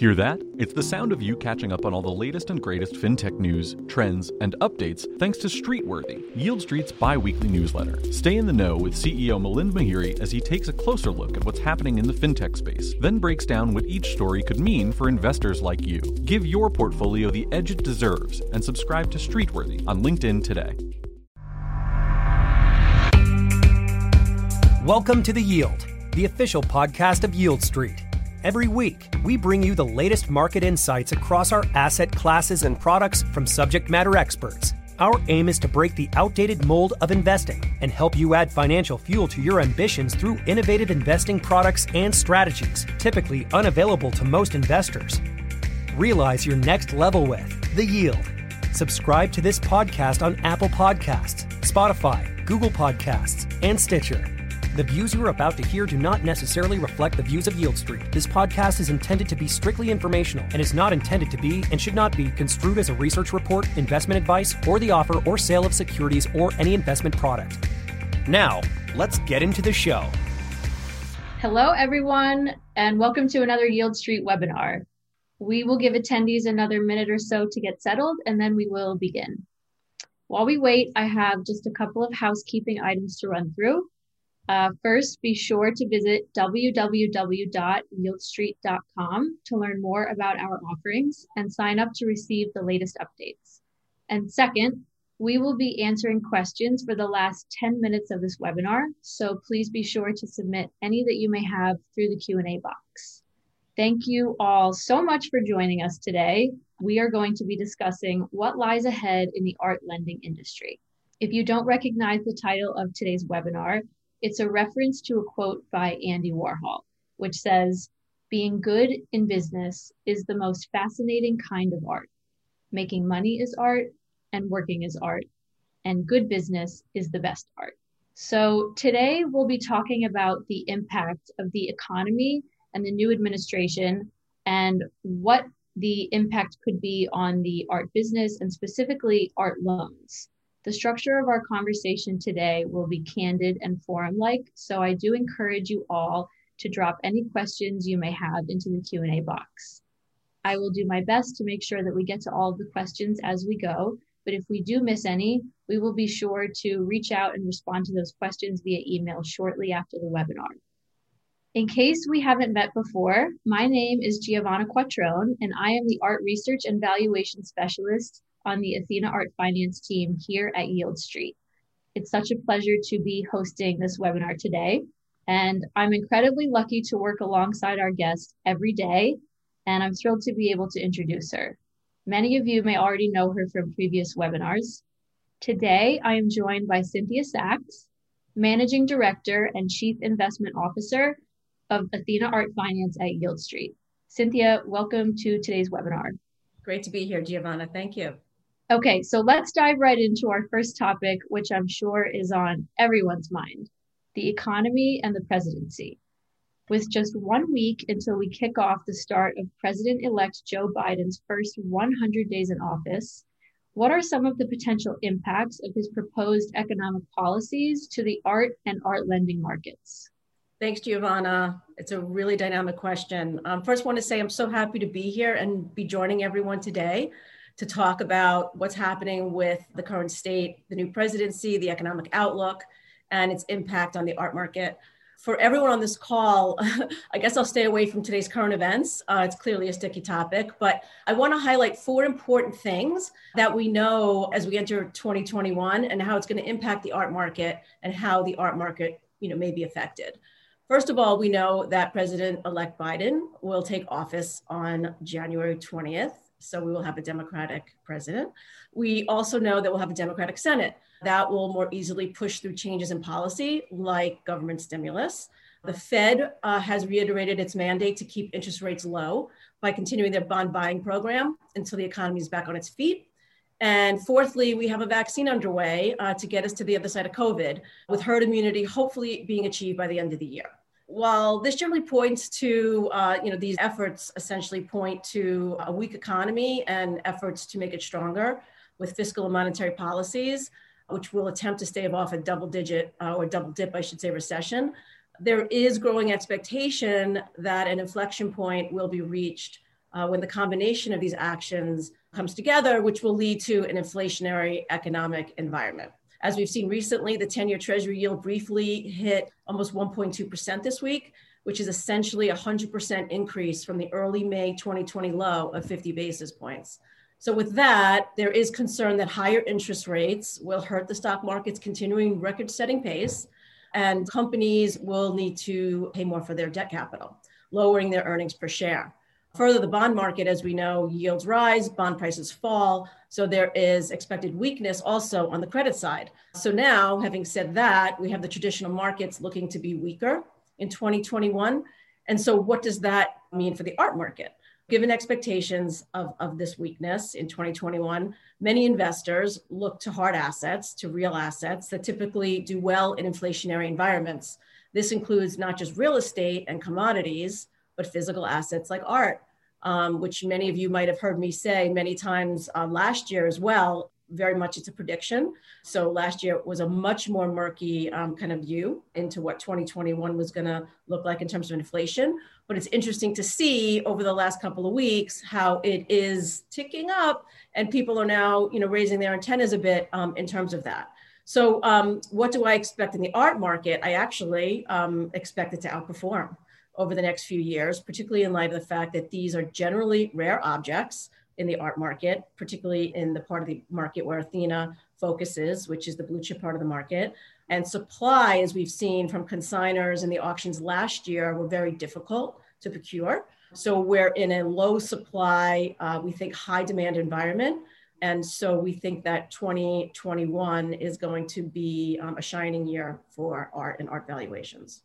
Hear that? It's the sound of you catching up on all the latest and greatest fintech news, trends, and updates thanks to Streetworthy, Yieldstreet's bi weekly newsletter. Stay in the know with CEO Milind Mehere as he takes a closer look at what's happening in the fintech space, then breaks down what each story could mean for investors like you. Give your portfolio the edge it deserves and subscribe to Streetworthy on LinkedIn today. Welcome to The Yield, the official podcast of Yieldstreet. Every week, we bring you the latest market insights across our asset classes and products from subject matter experts. Our aim is to break the outdated mold of investing and help you add financial fuel to your ambitions through innovative investing products and strategies, typically unavailable to most investors. Realize your next level with The Yield. Subscribe to this podcast on Apple Podcasts, Spotify, Google Podcasts, and Stitcher. The views you are about to hear do not necessarily reflect the views of Yieldstreet. This podcast is intended to be strictly informational and is not intended to be and should not be construed as a research report, investment advice, or the offer or sale of securities or any investment product. Now, let's get into the show. Hello, everyone, and welcome to another Yieldstreet webinar. We will give attendees another minute or so to get settled, and then we will begin. While we wait, I have just a couple of housekeeping items to run through. Uh, first, be sure to visit www.yieldstreet.com to learn more about our offerings and sign up to receive the latest updates. And second, we will be answering questions for the last 10 minutes of this webinar, so please be sure to submit any that you may have through the Q&A box. Thank you all so much for joining us today. We are going to be discussing what lies ahead in the art lending industry. If you don't recognize the title of today's webinar, it's a reference to a quote by Andy Warhol, which says, Being good in business is the most fascinating kind of art. Making money is art, and working is art, and good business is the best art. So, today we'll be talking about the impact of the economy and the new administration and what the impact could be on the art business and specifically art loans. The structure of our conversation today will be candid and forum like, so I do encourage you all to drop any questions you may have into the Q&A box. I will do my best to make sure that we get to all of the questions as we go, but if we do miss any, we will be sure to reach out and respond to those questions via email shortly after the webinar. In case we haven't met before, my name is Giovanna Quattrone, and I am the Art Research and Valuation Specialist on the Athena Art Finance team here at Yieldstreet. It's such a pleasure to be hosting this webinar today. And I'm incredibly lucky to work alongside our guest every day. And I'm thrilled to be able to introduce her. Many of you may already know her from previous webinars. Today, I am joined by Cynthia Sachs, Managing Director and Chief Investment Officer of Athena Art Finance at Yieldstreet. Cynthia, welcome to today's webinar. Great to be here, Giovanna. Thank you. Okay, so let's dive right into our first topic, which I'm sure is on everyone's mind the economy and the presidency. With just one week until we kick off the start of President elect Joe Biden's first 100 days in office, what are some of the potential impacts of his proposed economic policies to the art and art lending markets? Thanks, Giovanna. It's a really dynamic question. Um, first, want to say I'm so happy to be here and be joining everyone today to talk about what's happening with the current state, the new presidency, the economic outlook, and its impact on the art market. For everyone on this call, I guess I'll stay away from today's current events. Uh, it's clearly a sticky topic, but I want to highlight four important things that we know as we enter 2021 and how it's going to impact the art market and how the art market you know, may be affected. First of all, we know that President elect Biden will take office on January 20th. So we will have a Democratic president. We also know that we'll have a Democratic Senate that will more easily push through changes in policy like government stimulus. The Fed uh, has reiterated its mandate to keep interest rates low by continuing their bond buying program until the economy is back on its feet. And fourthly, we have a vaccine underway uh, to get us to the other side of COVID, with herd immunity hopefully being achieved by the end of the year while this generally points to, uh, you know, these efforts essentially point to a weak economy and efforts to make it stronger with fiscal and monetary policies, which will attempt to stave off a double digit uh, or double dip, I should say, recession. There is growing expectation that an inflection point will be reached uh, when the combination of these actions comes together, which will lead to an inflationary economic environment. As we've seen recently, the 10 year Treasury yield briefly hit almost 1.2% this week, which is essentially a 100% increase from the early May 2020 low of 50 basis points. So, with that, there is concern that higher interest rates will hurt the stock market's continuing record setting pace, and companies will need to pay more for their debt capital, lowering their earnings per share. Further, the bond market, as we know, yields rise, bond prices fall. So there is expected weakness also on the credit side. So now, having said that, we have the traditional markets looking to be weaker in 2021. And so, what does that mean for the art market? Given expectations of, of this weakness in 2021, many investors look to hard assets, to real assets that typically do well in inflationary environments. This includes not just real estate and commodities, but physical assets like art, um, which many of you might have heard me say many times uh, last year as well. Very much it's a prediction. So last year was a much more murky um, kind of view into what 2021 was going to look like in terms of inflation. But it's interesting to see over the last couple of weeks how it is ticking up, and people are now, you know, raising their antennas a bit um, in terms of that. So, um, what do I expect in the art market? I actually um, expect it to outperform over the next few years, particularly in light of the fact that these are generally rare objects in the art market, particularly in the part of the market where Athena focuses, which is the blue chip part of the market. And supply, as we've seen from consigners in the auctions last year, were very difficult to procure. So we're in a low supply, uh, we think high demand environment. And so we think that 2021 is going to be um, a shining year for art and art valuations.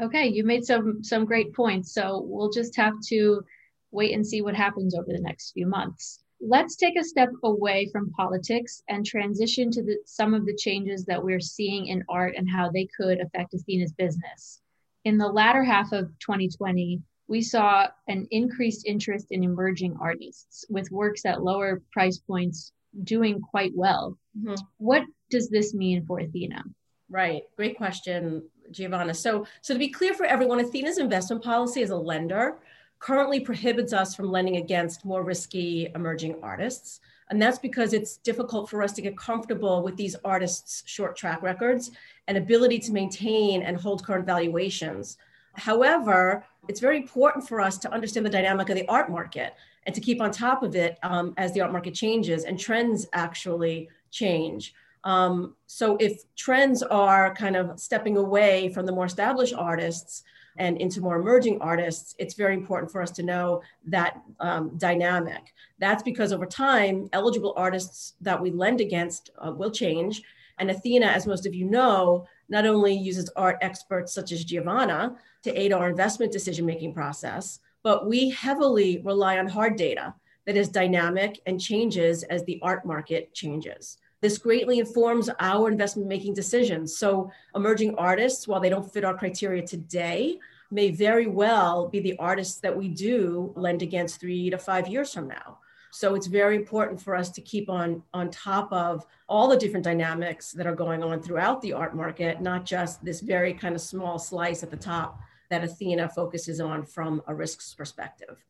Okay, you made some some great points. So we'll just have to wait and see what happens over the next few months. Let's take a step away from politics and transition to the, some of the changes that we're seeing in art and how they could affect Athena's business. In the latter half of 2020, we saw an increased interest in emerging artists with works at lower price points doing quite well. Mm-hmm. What does this mean for Athena? Right. Great question, Giovanna. So, so to be clear for everyone, Athena's investment policy as a lender currently prohibits us from lending against more risky emerging artists. And that's because it's difficult for us to get comfortable with these artists' short track records and ability to maintain and hold current valuations. However, it's very important for us to understand the dynamic of the art market and to keep on top of it um, as the art market changes and trends actually change. Um, so if trends are kind of stepping away from the more established artists and into more emerging artists, it's very important for us to know that um, dynamic. That's because over time, eligible artists that we lend against uh, will change. And Athena, as most of you know, not only uses art experts such as Giovanna to aid our investment decision making process, but we heavily rely on hard data that is dynamic and changes as the art market changes. This greatly informs our investment making decisions. So, emerging artists, while they don't fit our criteria today, may very well be the artists that we do lend against three to five years from now. So it's very important for us to keep on on top of all the different dynamics that are going on throughout the art market, not just this very kind of small slice at the top that Athena focuses on from a risks perspective.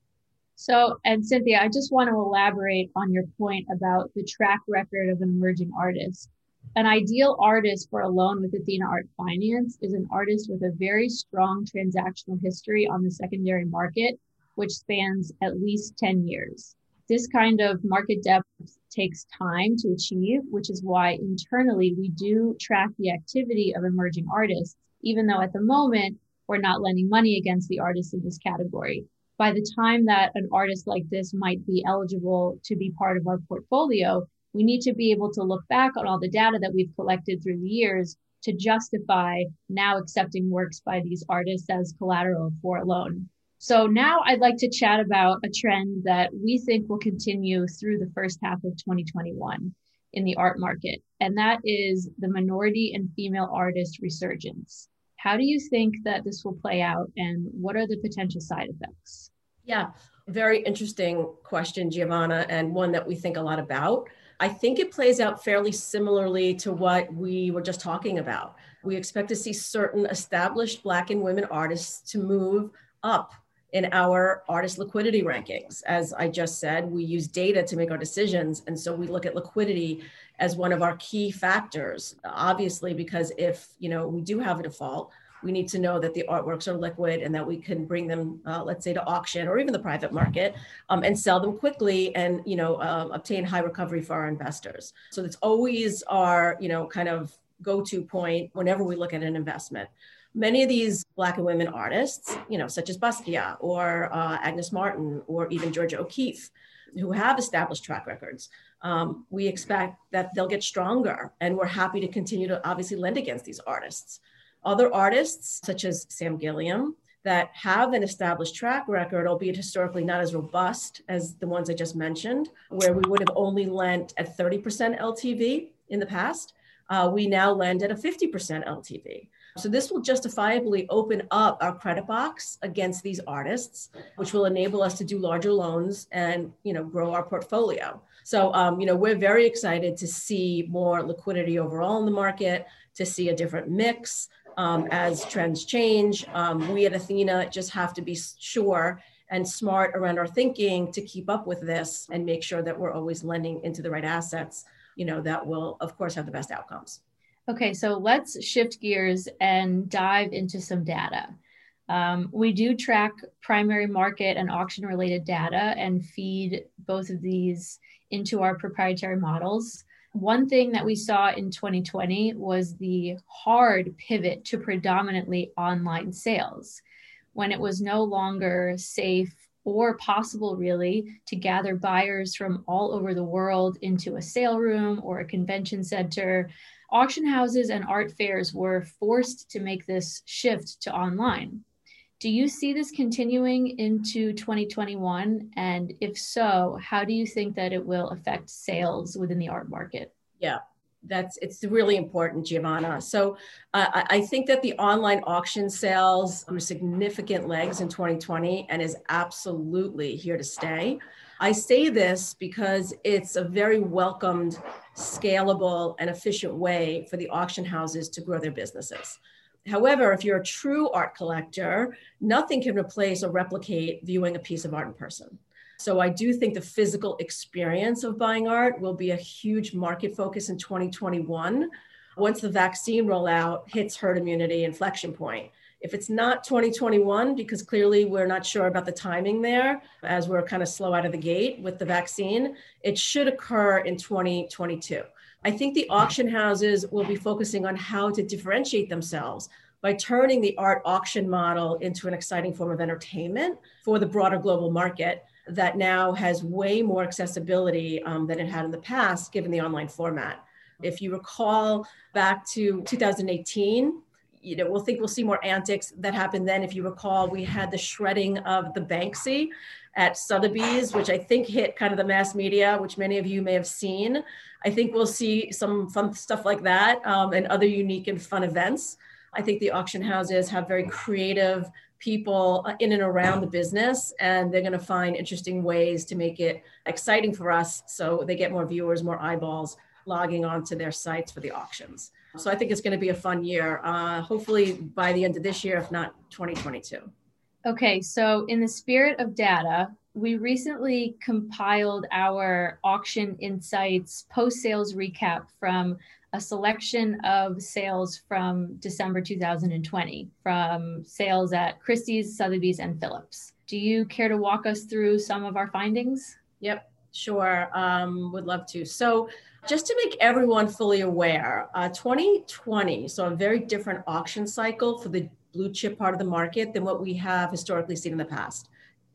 So, and Cynthia, I just want to elaborate on your point about the track record of an emerging artist. An ideal artist for a loan with Athena Art Finance is an artist with a very strong transactional history on the secondary market, which spans at least 10 years. This kind of market depth takes time to achieve, which is why internally we do track the activity of emerging artists, even though at the moment we're not lending money against the artists in this category by the time that an artist like this might be eligible to be part of our portfolio, we need to be able to look back on all the data that we've collected through the years to justify now accepting works by these artists as collateral for a loan. So now I'd like to chat about a trend that we think will continue through the first half of 2021 in the art market, and that is the minority and female artist resurgence. How do you think that this will play out, and what are the potential side effects? Yeah, very interesting question, Giovanna, and one that we think a lot about. I think it plays out fairly similarly to what we were just talking about. We expect to see certain established Black and women artists to move up in our artist liquidity rankings. As I just said, we use data to make our decisions. And so we look at liquidity as one of our key factors, obviously, because if, you know, we do have a default, we need to know that the artworks are liquid and that we can bring them, uh, let's say, to auction or even the private market um, and sell them quickly and, you know, uh, obtain high recovery for our investors. So that's always our, you know, kind of go-to point whenever we look at an investment many of these black and women artists you know such as basquiat or uh, agnes martin or even georgia o'keeffe who have established track records um, we expect that they'll get stronger and we're happy to continue to obviously lend against these artists other artists such as sam gilliam that have an established track record, albeit historically not as robust as the ones I just mentioned, where we would have only lent at 30% LTV in the past. Uh, we now lend at a 50% LTV. So this will justifiably open up our credit box against these artists, which will enable us to do larger loans and you know grow our portfolio. So um, you know we're very excited to see more liquidity overall in the market, to see a different mix um, as trends change. Um, we at Athena just have to be sure and smart around our thinking to keep up with this and make sure that we're always lending into the right assets. You know that will of course have the best outcomes. Okay, so let's shift gears and dive into some data. Um, we do track primary market and auction related data and feed both of these into our proprietary models. One thing that we saw in 2020 was the hard pivot to predominantly online sales when it was no longer safe or possible really to gather buyers from all over the world into a sale room or a convention center auction houses and art fairs were forced to make this shift to online. Do you see this continuing into 2021? And if so, how do you think that it will affect sales within the art market? Yeah, that's it's really important, Giovanna. So uh, I think that the online auction sales grew significant legs in 2020 and is absolutely here to stay. I say this because it's a very welcomed, scalable, and efficient way for the auction houses to grow their businesses. However, if you're a true art collector, nothing can replace or replicate viewing a piece of art in person. So I do think the physical experience of buying art will be a huge market focus in 2021 once the vaccine rollout hits herd immunity inflection point. If it's not 2021, because clearly we're not sure about the timing there, as we're kind of slow out of the gate with the vaccine, it should occur in 2022. I think the auction houses will be focusing on how to differentiate themselves by turning the art auction model into an exciting form of entertainment for the broader global market that now has way more accessibility um, than it had in the past, given the online format. If you recall back to 2018, you know, we'll think we'll see more antics that happened then. If you recall, we had the shredding of the Banksy at Sotheby's, which I think hit kind of the mass media, which many of you may have seen. I think we'll see some fun stuff like that um, and other unique and fun events. I think the auction houses have very creative people uh, in and around the business, and they're going to find interesting ways to make it exciting for us so they get more viewers, more eyeballs logging onto their sites for the auctions. So I think it's going to be a fun year. Uh, hopefully by the end of this year, if not 2022. Okay, so in the spirit of data, we recently compiled our auction insights post sales recap from a selection of sales from December 2020 from sales at Christie's, Sotheby's, and Phillips. Do you care to walk us through some of our findings? Yep, sure. Um, would love to. So just to make everyone fully aware, uh, 2020 so a very different auction cycle for the blue chip part of the market than what we have historically seen in the past,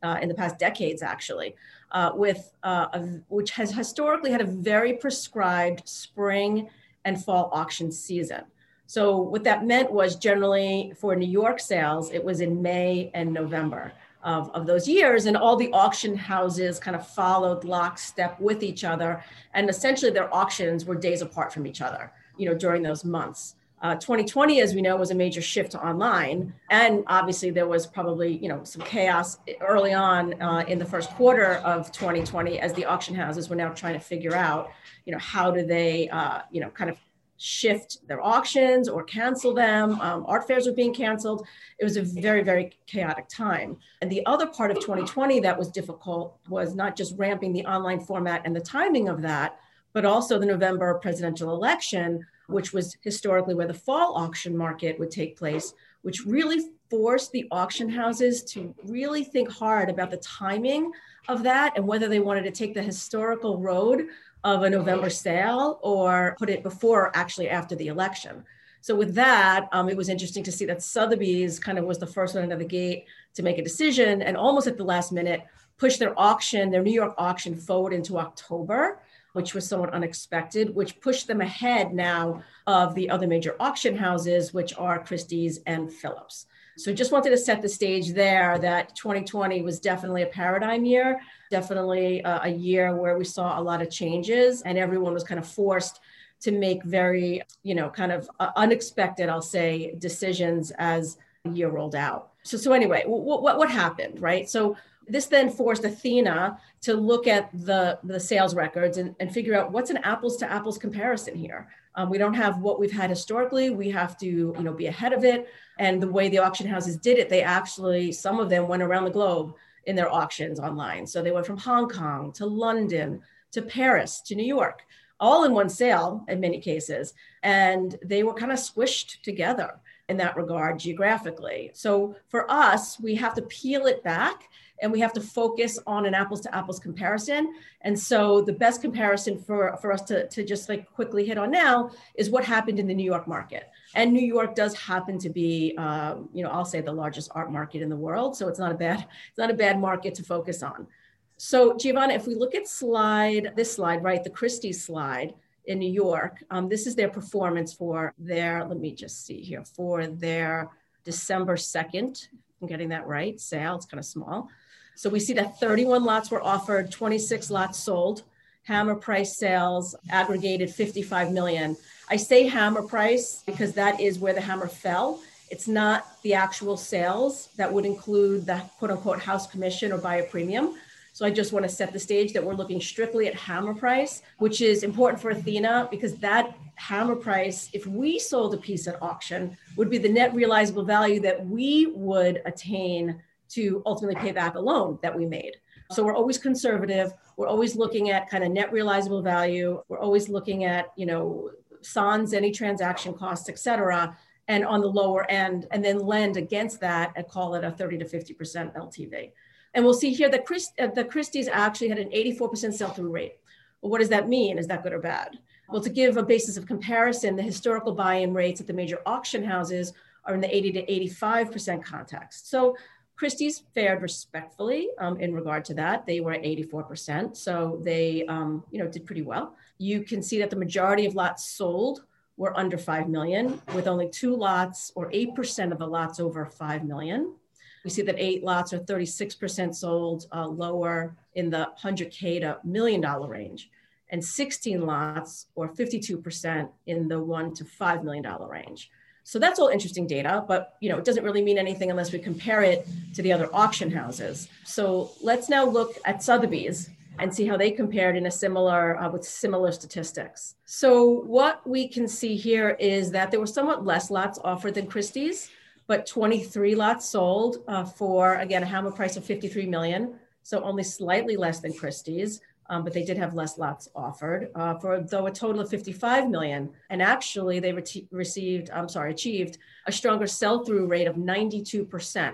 uh, in the past decades, actually, uh, with uh, a, which has historically had a very prescribed spring and fall auction season. So what that meant was generally for New York sales, it was in May and November of, of those years. And all the auction houses kind of followed lockstep with each other. And essentially their auctions were days apart from each other, you know, during those months. Uh, 2020, as we know, was a major shift to online, and obviously there was probably you know some chaos early on uh, in the first quarter of 2020 as the auction houses were now trying to figure out you know how do they uh, you know kind of shift their auctions or cancel them. Um, art fairs were being canceled. It was a very, very chaotic time. And the other part of 2020 that was difficult was not just ramping the online format and the timing of that, but also the November presidential election, which was historically where the fall auction market would take place, which really forced the auction houses to really think hard about the timing of that and whether they wanted to take the historical road of a November sale or put it before or actually after the election. So with that, um, it was interesting to see that Sotheby's kind of was the first one out of the gate to make a decision and almost at the last minute push their auction, their New York auction forward into October, which was somewhat unexpected, which pushed them ahead now of the other major auction houses, which are Christie's and Phillips. So just wanted to set the stage there that 2020 was definitely a paradigm year, definitely a, a year where we saw a lot of changes and everyone was kind of forced to make very, you know, kind of uh, unexpected, I'll say, decisions as the year rolled out. So, so anyway, what, what happened, right? So this then forced Athena to look at the, the sales records and, and figure out what's an apples to apples comparison here. Um, we don't have what we've had historically. We have to, you know, be ahead of it. And the way the auction houses did it, they actually, some of them went around the globe in their auctions online. So they went from Hong Kong to London to Paris to New York, all in one sale in many cases. And they were kind of squished together in that regard geographically. So for us, we have to peel it back and we have to focus on an apples to apples comparison. And so the best comparison for, for us to, to just like quickly hit on now is what happened in the New York market. And New York does happen to be, um, you know, I'll say the largest art market in the world. So it's not a bad, it's not a bad market to focus on. So Giovanna, if we look at slide, this slide, right, the Christie slide in New York, um, this is their performance for their, let me just see here, for their December 2nd, I'm getting that right, sale, it's kind of small. So we see that 31 lots were offered, 26 lots sold. Hammer price sales aggregated 55 million. I say hammer price because that is where the hammer fell. It's not the actual sales that would include the quote unquote house commission or buyer premium. So I just want to set the stage that we're looking strictly at hammer price, which is important for Athena because that hammer price, if we sold a piece at auction, would be the net realizable value that we would attain to ultimately pay back a loan that we made. So we're always conservative. We're always looking at kind of net realizable value. We're always looking at, you know, sans any transaction costs, et cetera, and on the lower end, and then lend against that and call it a 30 to 50% LTV. And we'll see here that Christ, uh, the Christie's actually had an 84% sell-through rate. Well, what does that mean? Is that good or bad? Well, to give a basis of comparison, the historical buy-in rates at the major auction houses are in the 80 to 85% context. So Christie's fared respectfully um, in regard to that. They were at 84%, so they, um, you know, did pretty well. You can see that the majority of lots sold were under 5 million, with only two lots or 8% of the lots over 5 million. We see that eight lots are 36% sold uh, lower in the 100K to million dollar range, and 16 lots or 52% in the one to $5 million range. So that's all interesting data, but you know, it doesn't really mean anything unless we compare it to the other auction houses. So let's now look at Sotheby's and see how they compared in a similar uh, with similar statistics. So what we can see here is that there were somewhat less lots offered than Christie's, but 23 lots sold uh, for again a hammer price of 53 million, so only slightly less than Christie's um, but they did have less lots offered uh, for though a total of 55 million. And actually, they re- received, I'm sorry, achieved a stronger sell-through rate of 92%.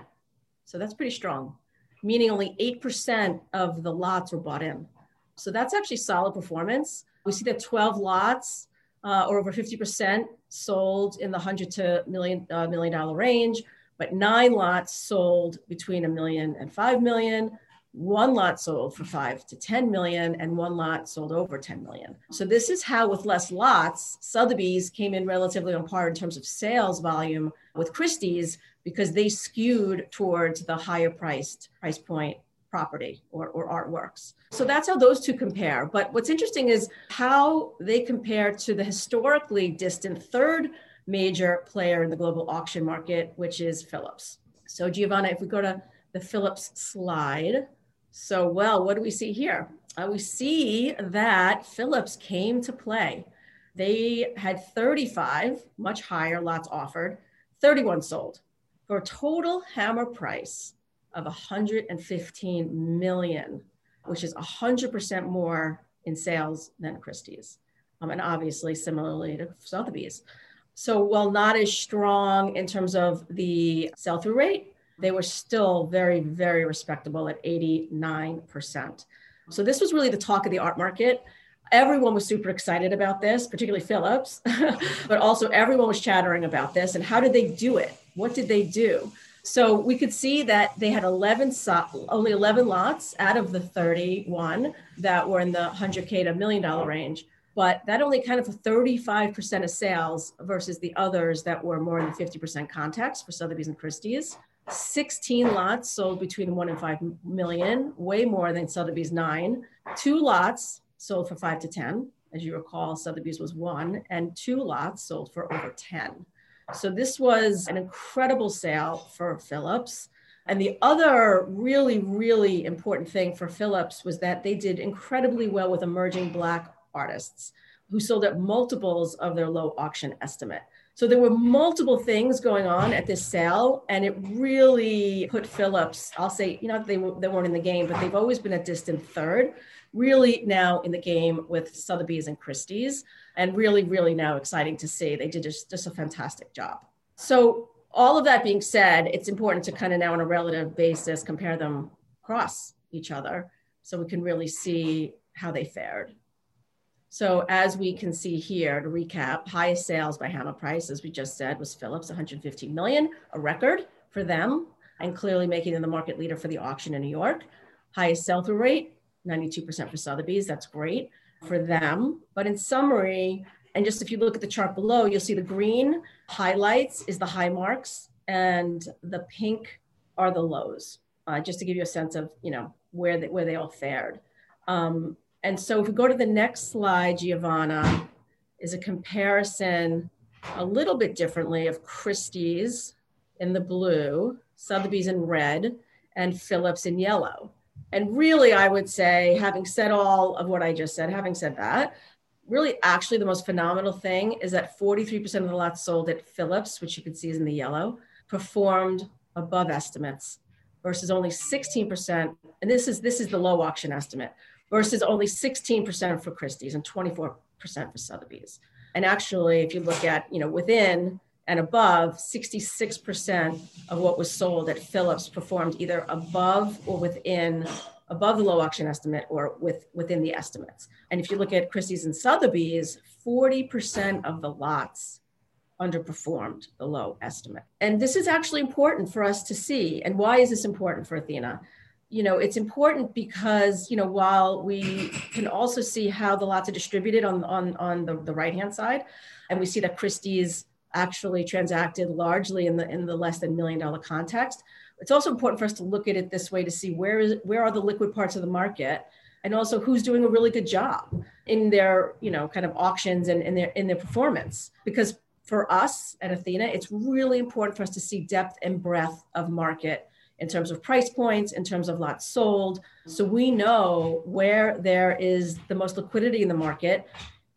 So that's pretty strong, meaning only 8% of the lots were bought in. So that's actually solid performance. We see that 12 lots uh, or over 50% sold in the 100 to million, uh, million dollar range, but nine lots sold between a million and five million one lot sold for five to 10 million and one lot sold over 10 million. So this is how with less lots, Sotheby's came in relatively on par in terms of sales volume with Christie's because they skewed towards the higher priced price point property or, or artworks. So that's how those two compare. But what's interesting is how they compare to the historically distant third major player in the global auction market, which is Phillips. So Giovanna, if we go to the Phillips slide, so, well, what do we see here? Uh, we see that Phillips came to play. They had 35, much higher lots offered, 31 sold for a total hammer price of 115 million, which is 100% more in sales than Christie's. Um, and obviously similarly to Sotheby's. So while not as strong in terms of the sell-through rate, they were still very, very respectable at 89%. So this was really the talk of the art market. Everyone was super excited about this, particularly Phillips, but also everyone was chattering about this. And how did they do it? What did they do? So we could see that they had 11, only 11 lots out of the 31 that were in the 100K to million dollar range. But that only accounted for 35% of sales versus the others that were more in the 50% context for Sotheby's and Christie's. 16 lots sold between one and five million, way more than Sotheby's nine. Two lots sold for five to 10. As you recall, Sotheby's was one, and two lots sold for over 10. So this was an incredible sale for Phillips. And the other really, really important thing for Phillips was that they did incredibly well with emerging Black artists who sold at multiples of their low auction estimate. So there were multiple things going on at this sale, and it really put Phillips, I'll say, you know, they, they weren't in the game, but they've always been a distant third, really now in the game with Sotheby's and Christie's, and really, really now exciting to see. They did just, just a fantastic job. So all of that being said, it's important to kind of now on a relative basis compare them across each other so we can really see how they fared. So as we can see here, to recap, highest sales by hammer price, as we just said, was Phillips, 115 million, a record for them, and clearly making them the market leader for the auction in New York. Highest sell-through rate, 92% for Sotheby's, that's great for them. But in summary, and just if you look at the chart below, you'll see the green highlights is the high marks and the pink are the lows, uh, just to give you a sense of, you know, where they, where they all fared. Um, and so if we go to the next slide, Giovanna, is a comparison a little bit differently of Christie's in the blue, Sotheby's in red, and Phillips in yellow. And really, I would say, having said all of what I just said, having said that, really actually the most phenomenal thing is that 43% of the lots sold at Phillips, which you can see is in the yellow, performed above estimates versus only 16%. And this is this is the low auction estimate versus only 16% for Christie's and 24% for Sotheby's. And actually, if you look at, you know, within and above, 66% of what was sold at Phillips performed either above or within above the low auction estimate or with within the estimates. And if you look at Christie's and Sotheby's, 40% of the lots underperformed the low estimate. And this is actually important for us to see. And why is this important for Athena? You know, it's important because, you know, while we can also see how the lots are distributed on, on, on the, the right-hand side, and we see that Christie's actually transacted largely in the, in the less than million dollar context, it's also important for us to look at it this way to see where is where are the liquid parts of the market and also who's doing a really good job in their you know kind of auctions and in their in their performance. Because for us at athena it's really important for us to see depth and breadth of market in terms of price points, in terms of lots sold. So we know where there is the most liquidity in the market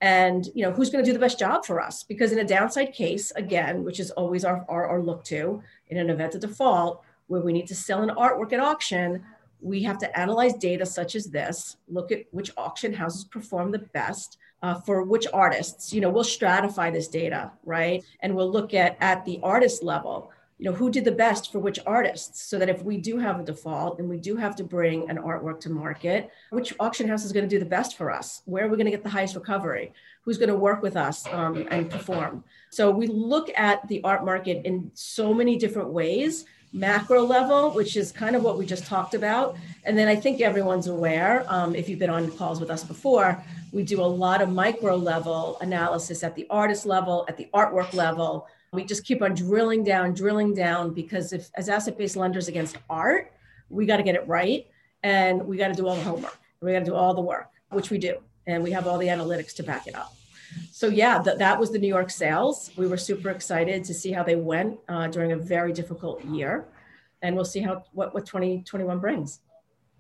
and you know who's going to do the best job for us. Because in a downside case again which is always our, our, our look to in an event of default where we need to sell an artwork at auction we have to analyze data such as this look at which auction houses perform the best uh, for which artists. You know we'll stratify this data right? And we'll look at at the artist level you know who did the best for which artists so that if we do have a default and we do have to bring an artwork to market which auction house is going to do the best for us? Where are we going to get the highest recovery? Who's going to work with us um, and perform? So we look at the art market in so many different ways macro level which is kind of what we just talked about and then i think everyone's aware um, if you've been on calls with us before we do a lot of micro level analysis at the artist level at the artwork level we just keep on drilling down, drilling down, because if as asset-based lenders against art, we got to get it right, and we got to do all the homework. We got to do all the work, which we do, and we have all the analytics to back it up. So yeah, th- that was the New York sales. We were super excited to see how they went uh, during a very difficult year, and we'll see how what what 2021 brings.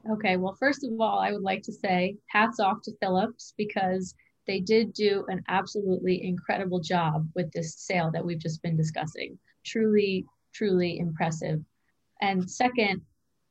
Okay, well, first of all, I would like to say hats off to Phillips because they did do an absolutely incredible job with this sale that we've just been discussing. Truly, truly impressive. And second,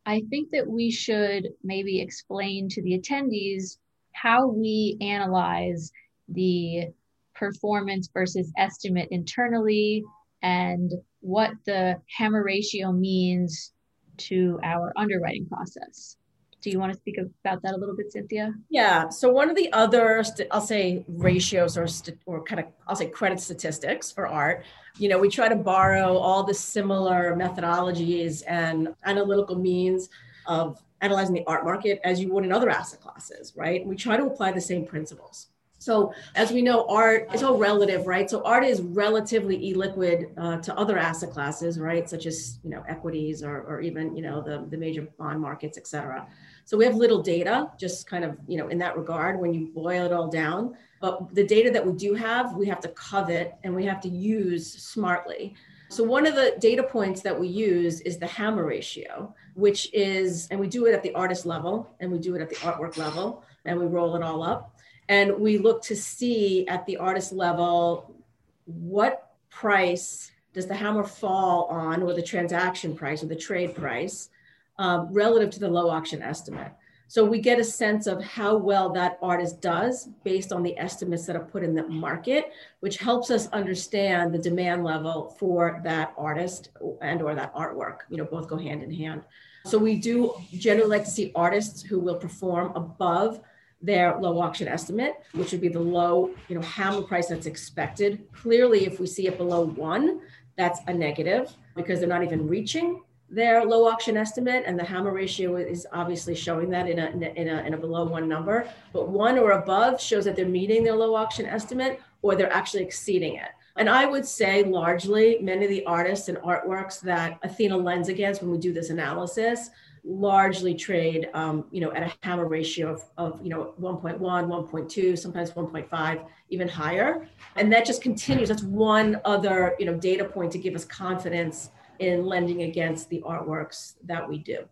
I think that we should maybe explain to the attendees how we analyze the performance versus estimate internally and what the hammer ratio means to our underwriting process. Do you want to speak about that a little bit, Cynthia? Yeah. So one of the other, I'll say ratios or or kind of I'll say credit statistics for art. You know, we try to borrow all the similar methodologies and analytical means of analyzing the art market as you would in other asset classes, right? We try to apply the same principles. So as we know, art is all relative, right? So art is relatively illiquid uh, to other asset classes, right? Such as you know equities or, or even you know the, the major bond markets, et cetera. So we have little data, just kind of you know in that regard when you boil it all down. But the data that we do have, we have to covet and we have to use smartly. So one of the data points that we use is the hammer ratio, which is, and we do it at the artist level and we do it at the artwork level and we roll it all up. And we look to see at the artist level what price does the hammer fall on, or the transaction price, or the trade price, um, relative to the low auction estimate. So we get a sense of how well that artist does based on the estimates that are put in the market, which helps us understand the demand level for that artist and or that artwork. You know, both go hand in hand. So we do generally like to see artists who will perform above their low auction estimate, which would be the low, you know, hammer price that's expected. Clearly, if we see it below one, that's a negative because they're not even reaching their low auction estimate and the hammer ratio is obviously showing that in a, in a, in a below one number but one or above shows that they're meeting their low auction estimate or they're actually exceeding it and i would say largely many of the artists and artworks that athena lends against when we do this analysis largely trade, um, you know, at a hammer ratio of, of, you know, 1.1, 1.2, sometimes 1.5, even higher. And that just continues. That's one other, you know, data point to give us confidence in lending against the artworks that we do.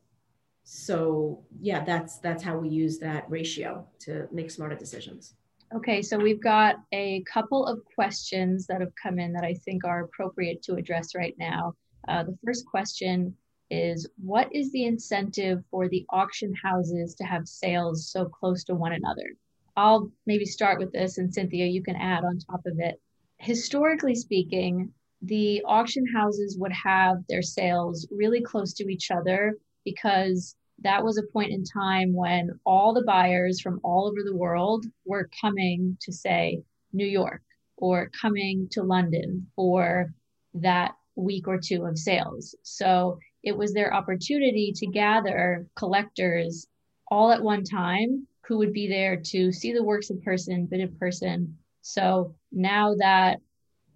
So yeah, that's that's how we use that ratio to make smarter decisions. Okay, so we've got a couple of questions that have come in that I think are appropriate to address right now. Uh, the first question is what is the incentive for the auction houses to have sales so close to one another? I'll maybe start with this, and Cynthia, you can add on top of it. Historically speaking, the auction houses would have their sales really close to each other because that was a point in time when all the buyers from all over the world were coming to, say, New York or coming to London for that week or two of sales. So it was their opportunity to gather collectors all at one time who would be there to see the works in person, bid in person. So now that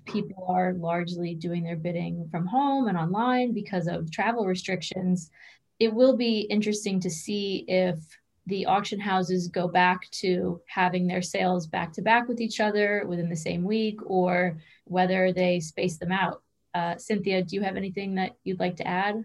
people are largely doing their bidding from home and online because of travel restrictions, it will be interesting to see if the auction houses go back to having their sales back to back with each other within the same week or whether they space them out. Uh, Cynthia, do you have anything that you'd like to add?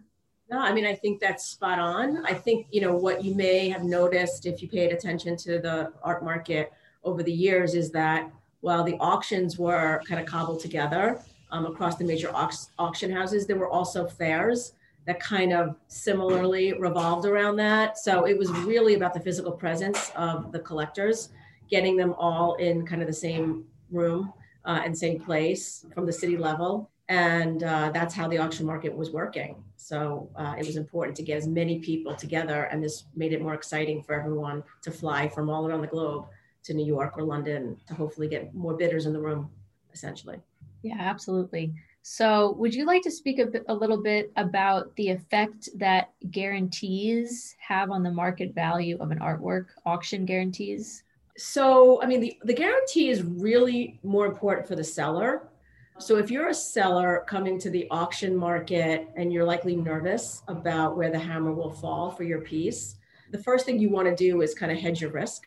No, I mean, I think that's spot on. I think, you know, what you may have noticed if you paid attention to the art market over the years is that while the auctions were kind of cobbled together um, across the major au- auction houses, there were also fairs that kind of similarly revolved around that. So it was really about the physical presence of the collectors, getting them all in kind of the same room uh, and same place from the city level and uh, that's how the auction market was working. So uh, it was important to get as many people together, and this made it more exciting for everyone to fly from all around the globe to New York or London to hopefully get more bidders in the room, essentially. Yeah, absolutely. So, would you like to speak a, bit, a little bit about the effect that guarantees have on the market value of an artwork, auction guarantees? So, I mean, the, the guarantee is really more important for the seller so if you're a seller coming to the auction market and you're likely nervous about where the hammer will fall for your piece, the first thing you want to do is kind of hedge your risk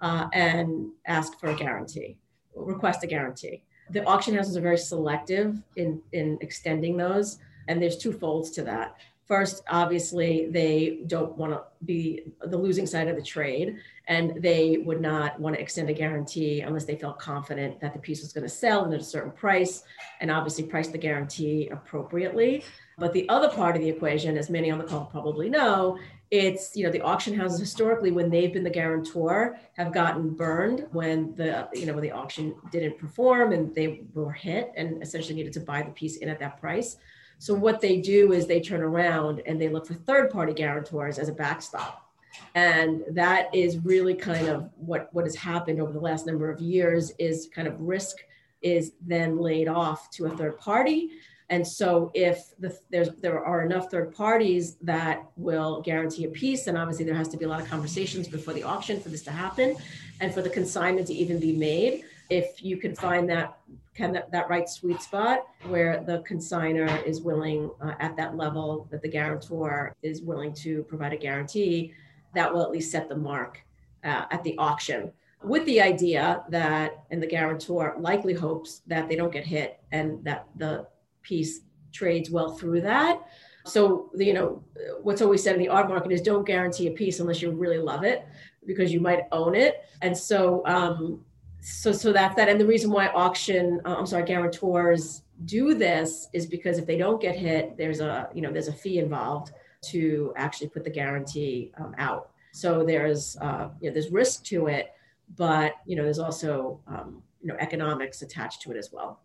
uh, and ask for a guarantee, request a guarantee. The auction houses are very selective in, in extending those, and there's two folds to that. First, obviously, they don't want to be the losing side of the trade, and they would not want to extend a guarantee unless they felt confident that the piece was going to sell at a certain price, and obviously price the guarantee appropriately. But the other part of the equation, as many on the call probably know, it's you know the auction houses historically when they've been the guarantor have gotten burned when the you know when the auction didn't perform and they were hit and essentially needed to buy the piece in at that price. So what they do is they turn around and they look for third party guarantors as a backstop. And that is really kind of what what has happened over the last number of years is kind of risk is then laid off to a third party and so if the, there's, there are enough third parties that will guarantee a piece, and obviously there has to be a lot of conversations before the auction for this to happen and for the consignment to even be made. If you can find that kind of that right sweet spot where the consigner is willing uh, at that level that the guarantor is willing to provide a guarantee, that will at least set the mark uh, at the auction with the idea that and the guarantor likely hopes that they don't get hit and that the piece trades well through that. So, you know, what's always said in the art market is don't guarantee a piece unless you really love it because you might own it. And so, um, so, so that's that. And the reason why auction, uh, I'm sorry, guarantors do this is because if they don't get hit, there's a, you know, there's a fee involved to actually put the guarantee um, out. So there's, uh, you know, there's risk to it, but, you know, there's also, um, you know, economics attached to it as well.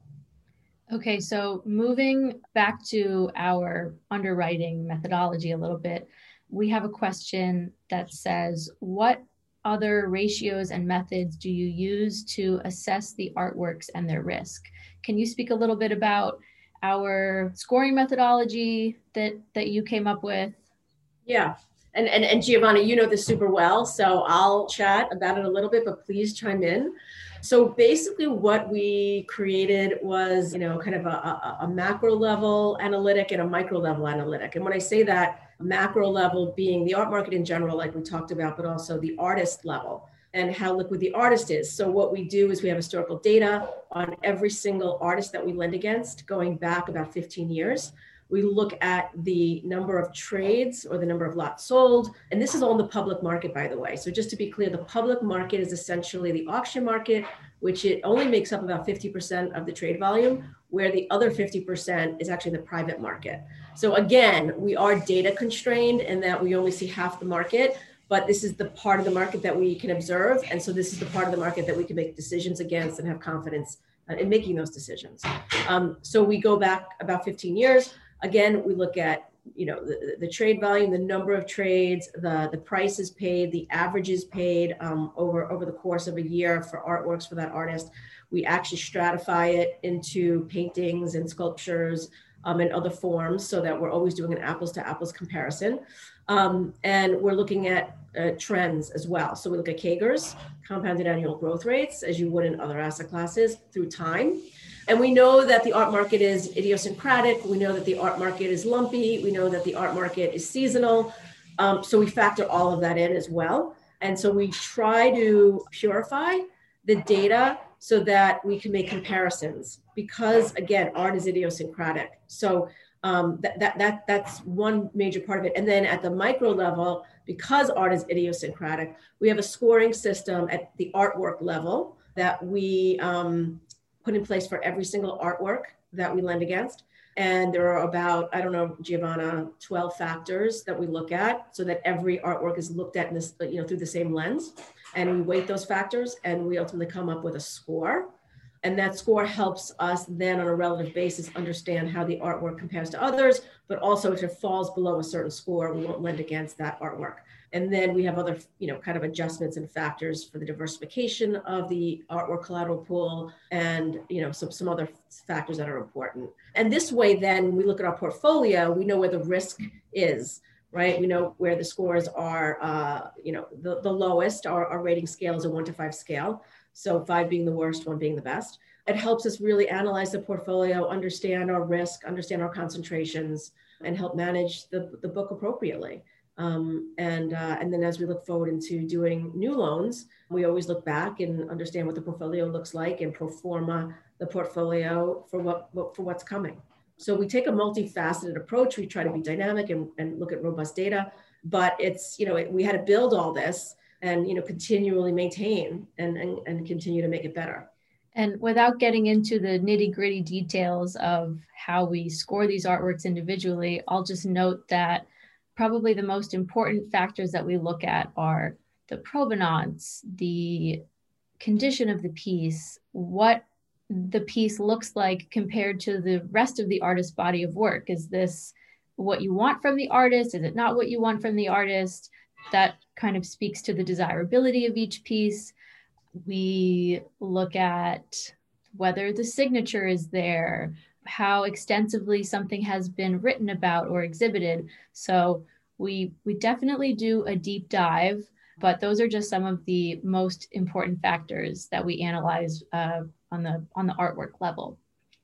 Okay, so moving back to our underwriting methodology a little bit, we have a question that says, What other ratios and methods do you use to assess the artworks and their risk? Can you speak a little bit about our scoring methodology that, that you came up with? Yeah. And, and, and Giovanna, you know this super well, so I'll chat about it a little bit, but please chime in. So basically, what we created was, you know, kind of a, a, a, macro level analytic and a micro level analytic. And when I say that, macro level being the art market in general, like we talked about, but also the artist level and how liquid the artist is. So what we do is we have historical data on every single artist that we lend against, going back about 15 years. We look at the number of trades or the number of lots sold. And this is all in the public market, by the way. So just to be clear, the public market is essentially the auction market, which it only makes up about 50% of the trade volume, where the other 50% is actually the private market. So again, we are data constrained in that we only see half the market, but this is the part of the market that we can observe. And so this is the part of the market that we can make decisions against and have confidence uh, in making those decisions. Um, so we go back about 15 years. Again, we look at you know the, the trade volume, the number of trades, the the prices paid, the averages paid um, over over the course of a year for artworks for that artist. We actually stratify it into paintings and sculptures um, and other forms so that we're always doing an apples to apples comparison. Um, and we're looking at uh, trends as well. So we look at CAGRs, compounded annual growth rates, as you would in other asset classes through time. And we know that the art market is idiosyncratic. We know that the art market is lumpy. We know that the art market is seasonal. Um, so we factor all of that in as well. And so we try to purify the data so that we can make comparisons because again, art is idiosyncratic. So um, that, that, that, that's one major part of it. And then at the micro level, because art is idiosyncratic, we have a scoring system at the artwork level that we um, put in place for every single artwork that we lend against. And there are about, I don't know, Giovanna, 12 factors that we look at so that every artwork is looked at in this, you know, through the same lens. And we weight those factors and we ultimately come up with a score. And that score helps us then on a relative basis understand how the artwork compares to others, but also if it falls below a certain score, we won't lend against that artwork. And then we have other, you know, kind of adjustments and factors for the diversification of the artwork collateral pool and, you know, some, some other factors that are important. And this way, then when we look at our portfolio, we know where the risk is, right? We know where the scores are, uh, you know, the, the lowest, our, our rating scale is a one to five scale. So five being the worst, one being the best. It helps us really analyze the portfolio, understand our risk, understand our concentrations, and help manage the, the book appropriately. Um, and, uh, and then as we look forward into doing new loans, we always look back and understand what the portfolio looks like and pro forma the portfolio for what, what for what's coming. So we take a multifaceted approach. We try to be dynamic and, and look at robust data, but it's, you know, it, we had to build all this and, you know, continually maintain and, and, and continue to make it better. And without getting into the nitty gritty details of how we score these artworks individually, I'll just note that probably the most important factors that we look at are the provenance, the condition of the piece, what the piece looks like compared to the rest of the artist's body of work. Is this what you want from the artist? Is it not what you want from the artist? That kind of speaks to the desirability of each piece. We look at whether the signature is there, how extensively something has been written about or exhibited. So we we definitely do a deep dive, but those are just some of the most important factors that we analyze uh, on the on the artwork level.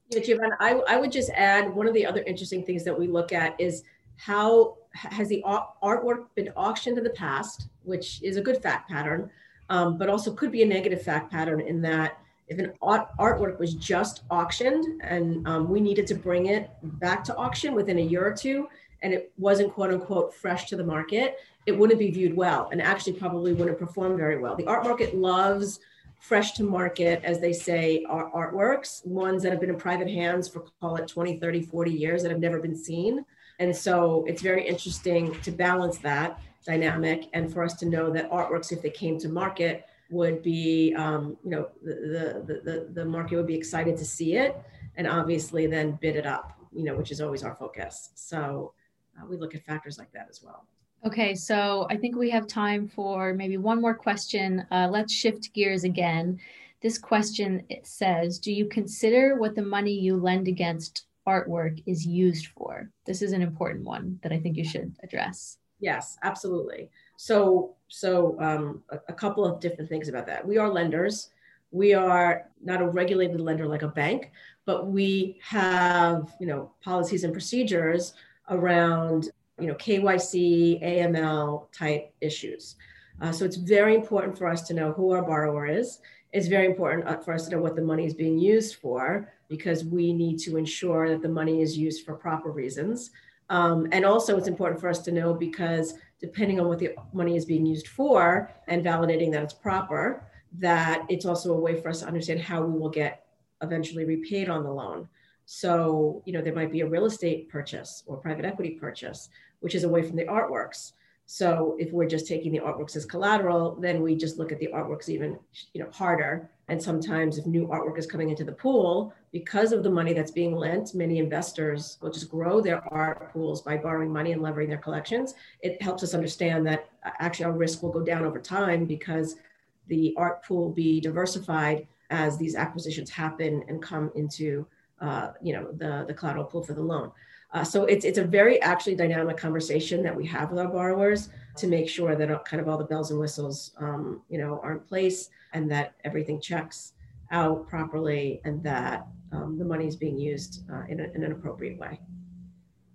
Yeah, Giovanna, I, I would just add one of the other interesting things that we look at is how has the artwork been auctioned in the past, which is a good fact pattern, um, but also could be a negative fact pattern in that if an art, artwork was just auctioned and um, we needed to bring it back to auction within a year or two and it wasn't quote unquote fresh to the market, it wouldn't be viewed well and actually probably wouldn't perform very well. The art market loves fresh to market, as they say, are artworks, ones that have been in private hands for call it 20, 30, 40 years that have never been seen. And so it's very interesting to balance that dynamic and for us to know that artworks, if they came to market, would be, um, you know, the, the, the, the market would be excited to see it and obviously then bid it up, you know, which is always our focus. So uh, we look at factors like that as well. Okay, so I think we have time for maybe one more question. Uh, let's shift gears again. This question says Do you consider what the money you lend against artwork is used for? This is an important one that I think you should address. Yes, absolutely. So, so um, a, a couple of different things about that. We are lenders. We are not a regulated lender like a bank, but we have, you know, policies and procedures around you know, KYC, AML type issues. Uh, so it's very important for us to know who our borrower is. It's very important uh, for us to know what the money is being used for because we need to ensure that the money is used for proper reasons. Um, and also, it's important for us to know because depending on what the money is being used for and validating that it's proper, that it's also a way for us to understand how we will get eventually repaid on the loan. So, you know, there might be a real estate purchase or private equity purchase which is away from the artworks. So if we're just taking the artworks as collateral, then we just look at the artworks even you know harder. And sometimes if new artwork is coming into the pool, because of the money that's being lent, many investors will just grow their art pools by borrowing money and leveraging their collections. It helps us understand that actually our risk will go down over time because the art pool will be diversified as these acquisitions happen and come into uh, you know the, the collateral pool for the loan. Uh, so it's it's a very actually dynamic conversation that we have with our borrowers to make sure that kind of all the bells and whistles, um, you know, are in place and that everything checks out properly and that um, the money is being used uh, in, a, in an appropriate way.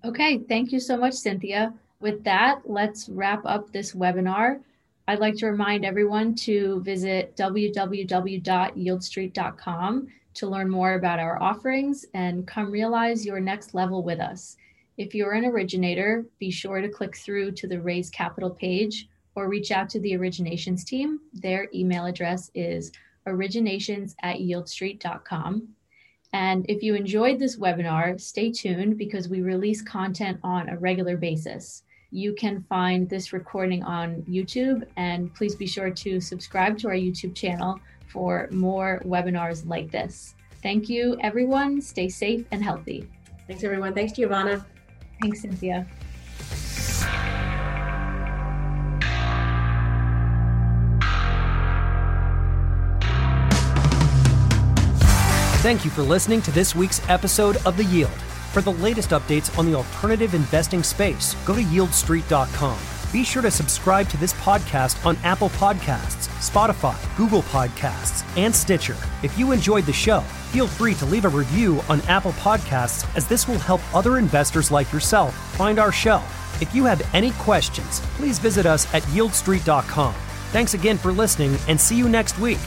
Okay, thank you so much, Cynthia. With that, let's wrap up this webinar. I'd like to remind everyone to visit www.yieldstreet.com to learn more about our offerings and come realize your next level with us. If you're an originator, be sure to click through to the Raise Capital page or reach out to the originations team. Their email address is originations at yieldstreet.com. And if you enjoyed this webinar, stay tuned because we release content on a regular basis. You can find this recording on YouTube, and please be sure to subscribe to our YouTube channel for more webinars like this. Thank you, everyone. Stay safe and healthy. Thanks, everyone. Thanks, Giovanna. Thanks, Cynthia. Thank you for listening to this week's episode of The Yield. For the latest updates on the alternative investing space, go to yieldstreet.com be sure to subscribe to this podcast on Apple Podcasts, Spotify, Google Podcasts, and Stitcher. If you enjoyed the show, feel free to leave a review on Apple Podcasts as this will help other investors like yourself find our show. If you have any questions, please visit us at yieldstreet.com. Thanks again for listening and see you next week.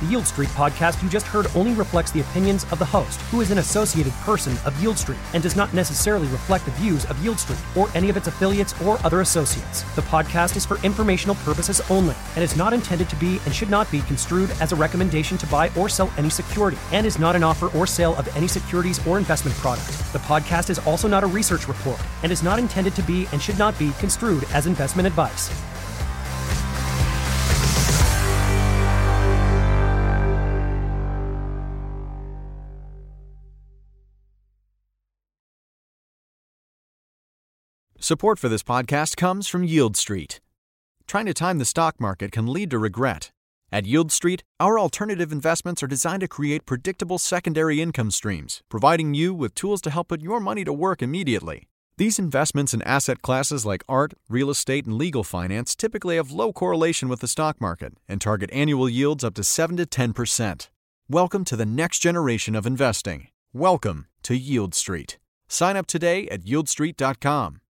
The Yieldstreet podcast you just heard only reflects the opinions of the host, who is an associated person of Yieldstreet, and does not necessarily reflect the views of Yieldstreet or any of its affiliates or other associates. The podcast is for informational purposes only and is not intended to be and should not be construed as a recommendation to buy or sell any security and is not an offer or sale of any securities or investment product. The podcast is also not a research report and is not intended to be and should not be construed as investment advice. Support for this podcast comes from Yieldstreet. Trying to time the stock market can lead to regret. At Yieldstreet, our alternative investments are designed to create predictable secondary income streams, providing you with tools to help put your money to work immediately. These investments in asset classes like art, real estate, and legal finance typically have low correlation with the stock market and target annual yields up to 7 to 10%. Welcome to the next generation of investing. Welcome to Yieldstreet. Sign up today at yieldstreet.com.